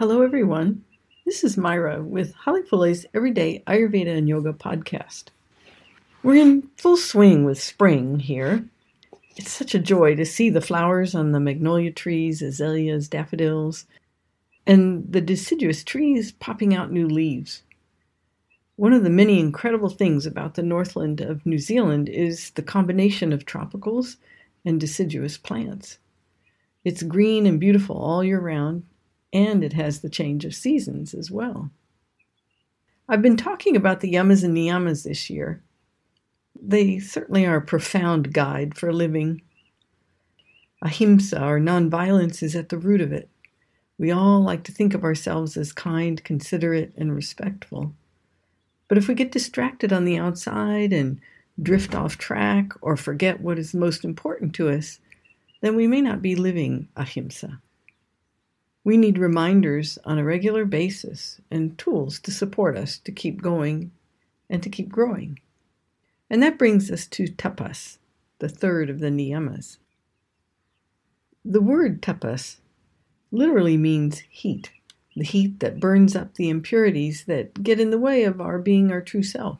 Hello, everyone. This is Myra with Halepule's Everyday Ayurveda and Yoga podcast. We're in full swing with spring here. It's such a joy to see the flowers on the magnolia trees, azaleas, daffodils, and the deciduous trees popping out new leaves. One of the many incredible things about the Northland of New Zealand is the combination of tropicals and deciduous plants. It's green and beautiful all year round, and it has the change of seasons as well. I've been talking about the yamas and niyamas this year. They certainly are a profound guide for living. Ahimsa, or nonviolence, is at the root of it. We all like to think of ourselves as kind, considerate, and respectful. But if we get distracted on the outside and drift off track or forget what is most important to us, then we may not be living ahimsa. We need reminders on a regular basis and tools to support us to keep going and to keep growing. And that brings us to tapas, the third of the niyamas. The word tapas literally means heat, the heat that burns up the impurities that get in the way of our being our true self.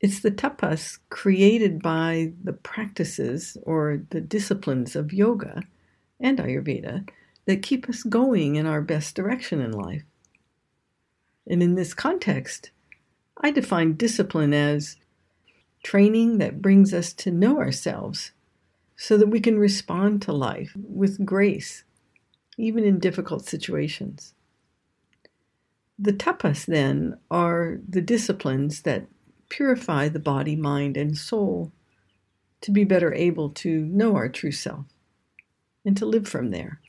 It's the tapas created by the practices or the disciplines of yoga and Ayurveda that keep us going in our best direction in life. And in this context, I define discipline as training that brings us to know ourselves so that we can respond to life with grace, even in difficult situations. The tapas, then, are the disciplines that purify the body, mind, and soul to be better able to know our true self and to live from there.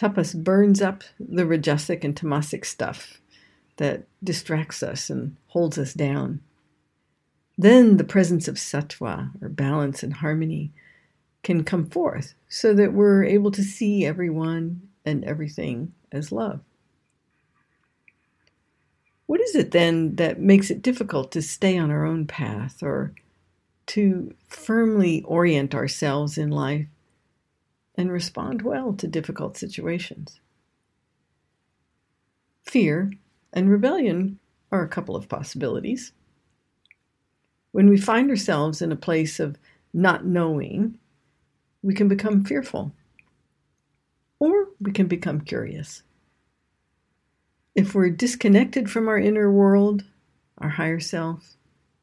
Tapas burns up the rajasic and tamasic stuff that distracts us and holds us down. Then the presence of sattva, or balance and harmony, can come forth so that we're able to see everyone and everything as love. What is it then that makes it difficult to stay on our own path or to firmly orient ourselves in life and respond well to difficult situations. Fear and rebellion are a couple of possibilities. When we find ourselves in a place of not knowing, we can become fearful or we can become curious. If we're disconnected from our inner world, our higher self,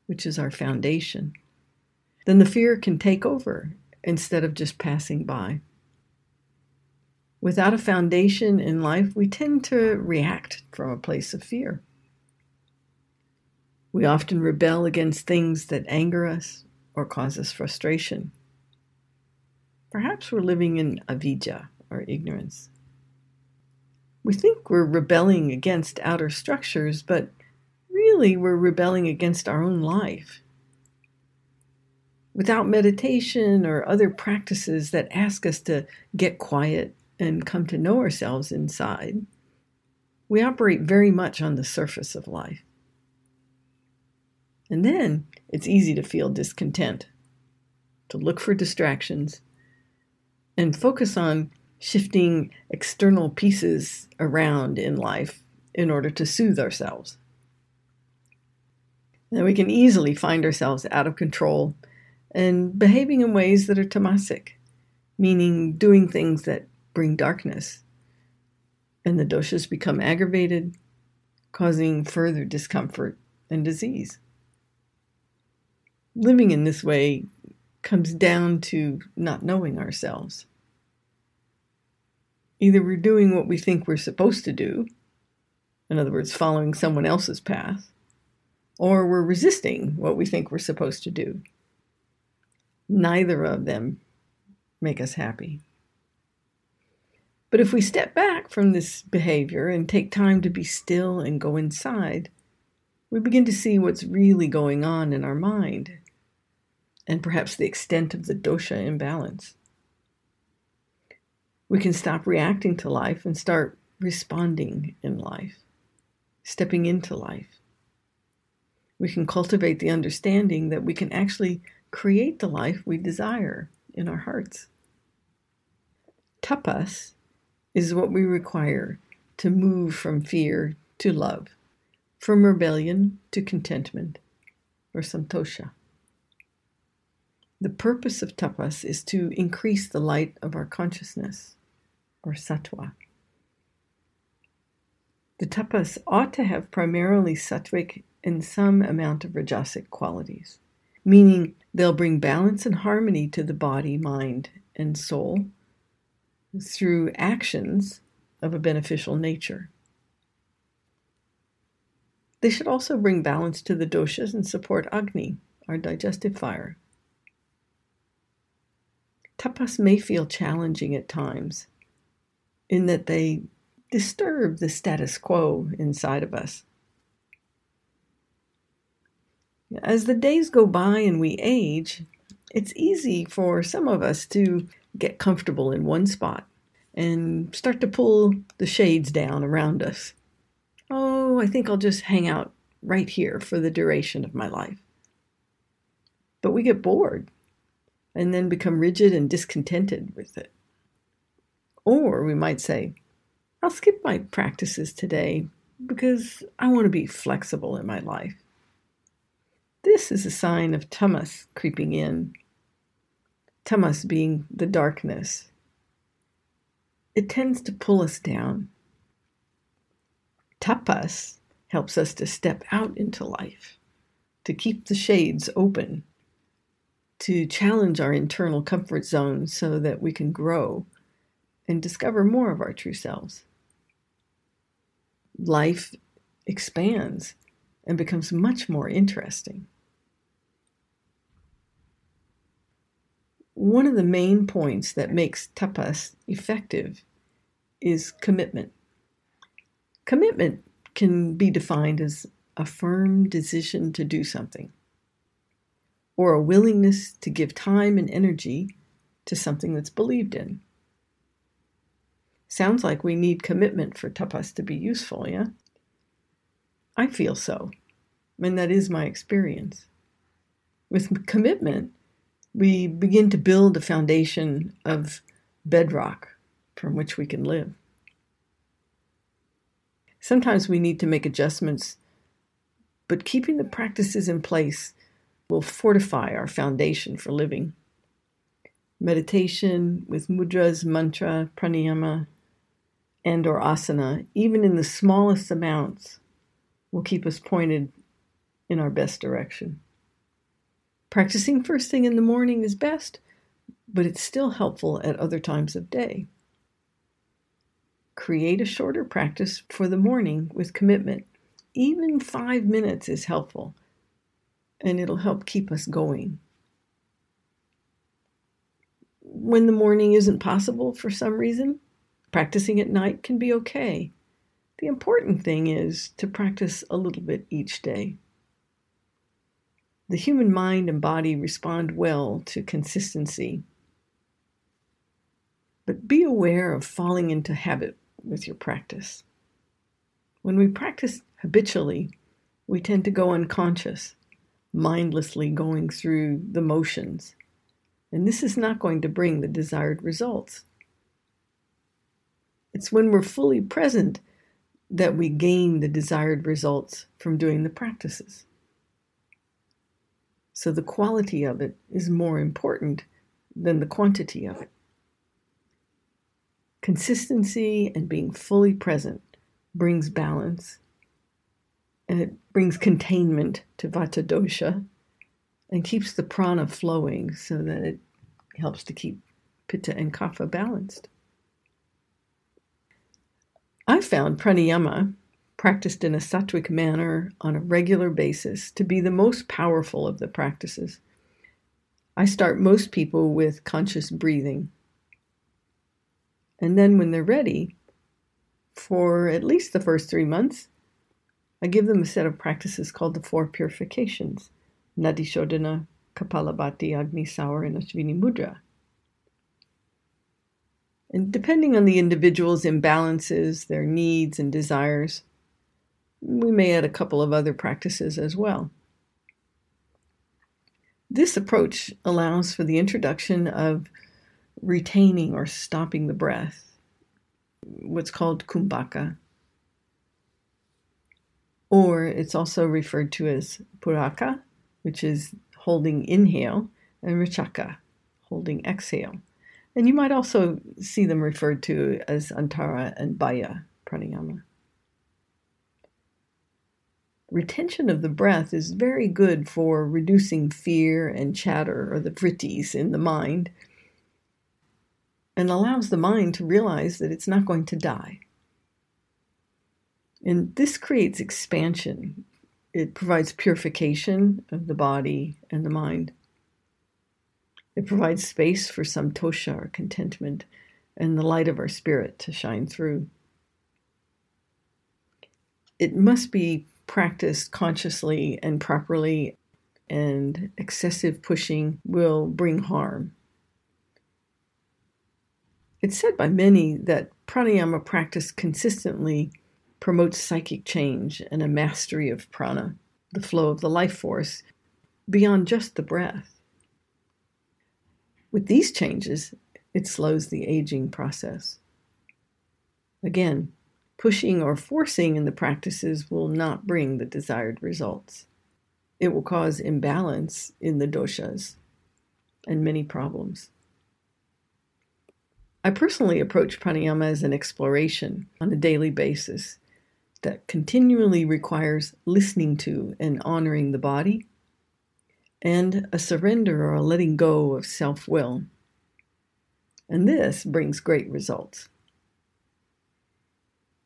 which is our foundation, then the fear can take over instead of just passing by. Without a foundation in life, we tend to react from a place of fear. We often rebel against things that anger us or cause us frustration. Perhaps we're living in avidya or ignorance. We think we're rebelling against outer structures, but really we're rebelling against our own life. Without meditation or other practices that ask us to get quiet and come to know ourselves inside, we operate very much on the surface of life. And then it's easy to feel discontent, to look for distractions, and focus on shifting external pieces around in life in order to soothe ourselves. Then we can easily find ourselves out of control and behaving in ways that are tamasic, meaning doing things that bring darkness. And the doshas become aggravated, causing further discomfort and disease. Living in this way comes down to not knowing ourselves. Either we're doing what we think we're supposed to do, in other words, following someone else's path, or we're resisting what we think we're supposed to do. Neither of them make us happy. But if we step back from this behavior and take time to be still and go inside, we begin to see what's really going on in our mind and perhaps the extent of the dosha imbalance. We can stop reacting to life and start responding in life, stepping into life. We can cultivate the understanding that we can actually create the life we desire in our hearts. Tapas is what we require to move from fear to love, from rebellion to contentment, or santosha. The purpose of tapas is to increase the light of our consciousness, or sattva. The tapas ought to have primarily sattvic and some amount of rajasic qualities, meaning they'll bring balance and harmony to the body, mind, and soul through actions of a beneficial nature. They should also bring balance to the doshas and support Agni, our digestive fire. Tapas may feel challenging at times in that they disturb the status quo inside of us. As the days go by and we age, it's easy for some of us to get comfortable in one spot and start to pull the shades down around us. Oh, I think I'll just hang out right here for the duration of my life. But we get bored and then become rigid and discontented with it. Or we might say, I'll skip my practices today because I want to be flexible in my life. This is a sign of tamas creeping in. Tamas being the darkness. It tends to pull us down. Tapas helps us to step out into life, to keep the shades open to challenge our internal comfort zone so that we can grow and discover more of our true selves. Life expands and becomes much more interesting. One of the main points that makes tapas effective is commitment. Commitment can be defined as a firm decision to do something or a willingness to give time and energy to something that's believed in. Sounds like we need commitment for tapas to be useful, yeah? I feel so, and that is my experience. With commitment, we begin to build a foundation of bedrock from which we can live. Sometimes we need to make adjustments, but keeping the practices in place will fortify our foundation for living. Meditation with mudras, mantra, pranayama, and or asana, even in the smallest amounts, will keep us pointed in our best direction. Practicing first thing in the morning is best, but it's still helpful at other times of day. Create a shorter practice for the morning with commitment. Even five minutes is helpful and it'll help keep us going. When the morning isn't possible for some reason, practicing at night can be okay. The important thing is to practice a little bit each day. The human mind and body respond well to consistency. But be aware of falling into habit with your practice. When we practice habitually, we tend to go unconscious mindlessly going through the motions. And this is not going to bring the desired results. It's when we're fully present that we gain the desired results from doing the practices. So the quality of it is more important than the quantity of it. Consistency and being fully present brings balance and it brings containment to vata dosha and keeps the prana flowing so that it helps to keep pitta and kapha balanced. I found pranayama, practiced in a sattvic manner on a regular basis, to be the most powerful of the practices. I start most people with conscious breathing. And then, when they're ready, for at least the first three months, I give them a set of practices called the Four Purifications Nadi Shodhana, Kapalabhati, Agni Sar, and Ashwini Mudra. And depending on the individual's imbalances, their needs, and desires, we may add a couple of other practices as well. This approach allows for the introduction of retaining or stopping the breath what's called kumbhaka. Or it's also referred to as puraka, which is holding inhale, and rechaka, holding exhale. And you might also see them referred to as antara and bahya pranayama. Retention of the breath is very good for reducing fear and chatter or the vrittis in the mind and allows the mind to realize that it's not going to die. And this creates expansion. It provides purification of the body and the mind. It provides space for santosha or contentment and the light of our spirit to shine through. It must be practiced consciously and properly, and excessive pushing will bring harm. It's said by many that pranayama practice consistently promotes psychic change and a mastery of prana, the flow of the life force, beyond just the breath. With these changes, it slows the aging process. Again, pushing or forcing in the practices will not bring the desired results. It will cause imbalance in the doshas and many problems. I personally approach pranayama as an exploration on a daily basis that continually requires listening to and honoring the body and a surrender or a letting go of self will. And this brings great results.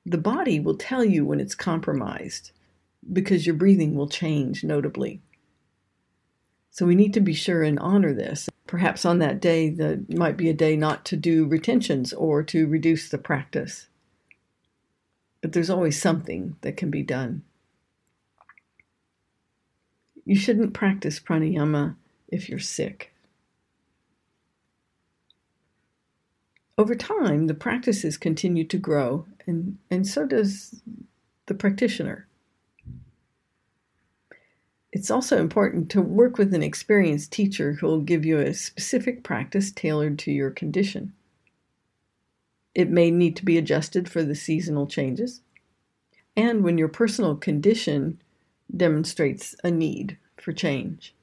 The body will tell you when it's compromised because your breathing will change notably. So we need to be sure and honor this. Perhaps on that day, that might be a day not to do retentions or to reduce the practice. But there's always something that can be done. You shouldn't practice pranayama if you're sick. Over time, the practices continue to grow, and, and so does the practitioner. It's also important to work with an experienced teacher who will give you a specific practice tailored to your condition. It may need to be adjusted for the seasonal changes, and when your personal condition demonstrates a need for change.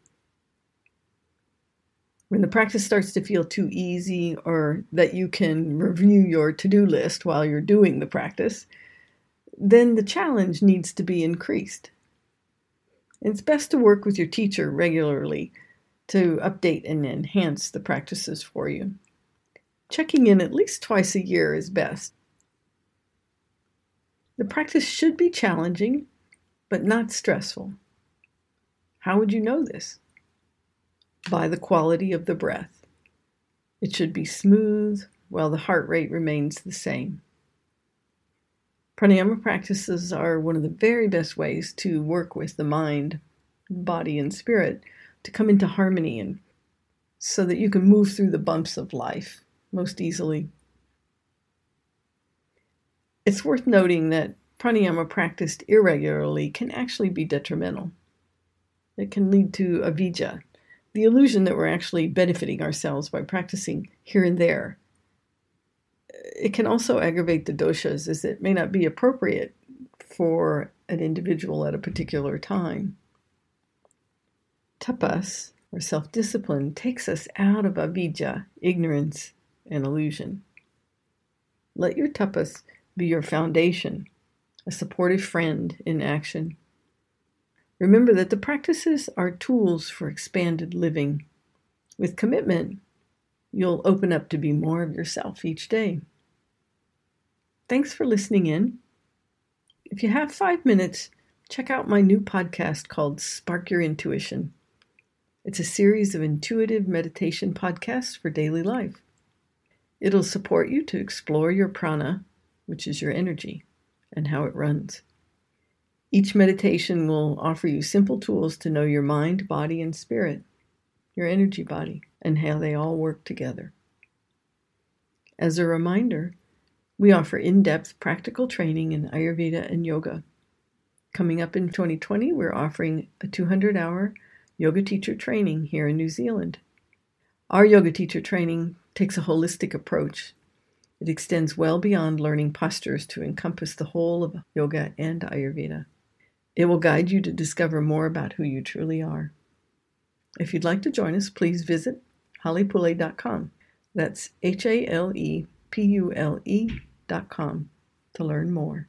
When the practice starts to feel too easy or that you can review your to do list while you're doing the practice, then the challenge needs to be increased. It's best to work with your teacher regularly to update and enhance the practices for you. Checking in at least twice a year is best. The practice should be challenging, but not stressful. How would you know this? By the quality of the breath. It should be smooth while the heart rate remains the same. Pranayama practices are one of the very best ways to work with the mind, body, and spirit to come into harmony and so that you can move through the bumps of life most easily. It's worth noting that pranayama practiced irregularly can actually be detrimental. It can lead to avijja, the illusion that we're actually benefiting ourselves by practicing here and there. It can also aggravate the doshas as it may not be appropriate for an individual at a particular time. Tapas, or self discipline, takes us out of avijja, ignorance, and illusion. Let your tapas be your foundation, a supportive friend in action. Remember that the practices are tools for expanded living. With commitment, you'll open up to be more of yourself each day. Thanks for listening in. If you have five minutes, check out my new podcast called Spark Your Intuition. It's a series of intuitive meditation podcasts for daily life. It'll support you to explore your prana, which is your energy, and how it runs. Each meditation will offer you simple tools to know your mind, body, and spirit, your energy body, and how they all work together. As a reminder, we offer in depth practical training in Ayurveda and yoga. Coming up in 2020, we're offering a 200 hour yoga teacher training here in New Zealand. Our yoga teacher training takes a holistic approach It extends well beyond learning postures to encompass the whole of yoga and Ayurveda. It will guide you to discover more about who you truly are. If you'd like to join us, please visit halepule.com. That's H A L E P U L E.com to learn more.